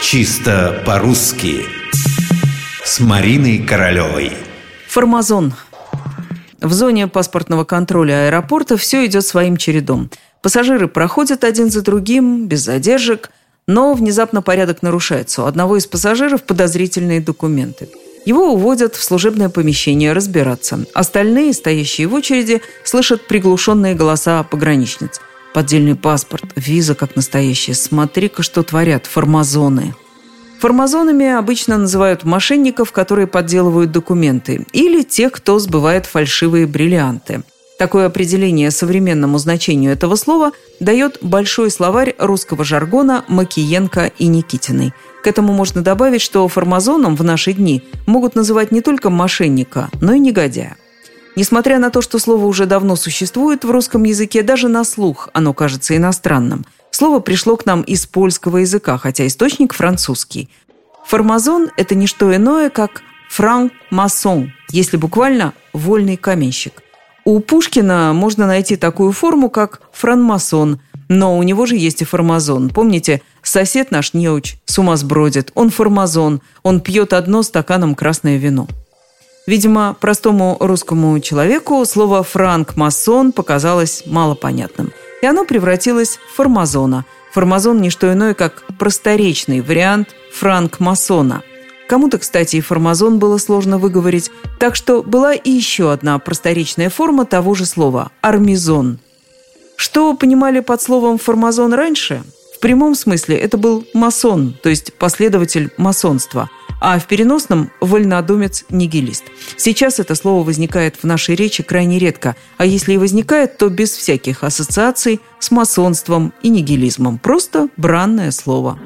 Чисто по-русски С Мариной Королевой Формазон В зоне паспортного контроля аэропорта все идет своим чередом. Пассажиры проходят один за другим, без задержек, но внезапно порядок нарушается. У одного из пассажиров подозрительные документы. Его уводят в служебное помещение разбираться. Остальные, стоящие в очереди, слышат приглушенные голоса пограничниц. Поддельный паспорт, виза как настоящая. Смотри-ка, что творят формазоны. Формазонами обычно называют мошенников, которые подделывают документы, или тех, кто сбывает фальшивые бриллианты. Такое определение современному значению этого слова дает большой словарь русского жаргона Макиенко и Никитиной. К этому можно добавить, что формазоном в наши дни могут называть не только мошенника, но и негодяя. Несмотря на то, что слово уже давно существует в русском языке, даже на слух оно кажется иностранным. Слово пришло к нам из польского языка, хотя источник французский. Формазон – это не что иное, как франк-масон, если буквально «вольный каменщик». У Пушкина можно найти такую форму, как франмасон, но у него же есть и формазон. Помните, сосед наш неуч с ума сбродит, он формазон, он пьет одно стаканом красное вино. Видимо, простому русскому человеку слово «франк-масон» показалось малопонятным. И оно превратилось в формазона. Формазон – не что иное, как просторечный вариант франк-масона. Кому-то, кстати, и формазон было сложно выговорить, так что была и еще одна просторечная форма того же слова – армизон. Что понимали под словом «формазон» раньше? В прямом смысле это был масон, то есть последователь масонства – а в переносном – вольнодумец-нигилист. Сейчас это слово возникает в нашей речи крайне редко, а если и возникает, то без всяких ассоциаций с масонством и нигилизмом. Просто бранное слово.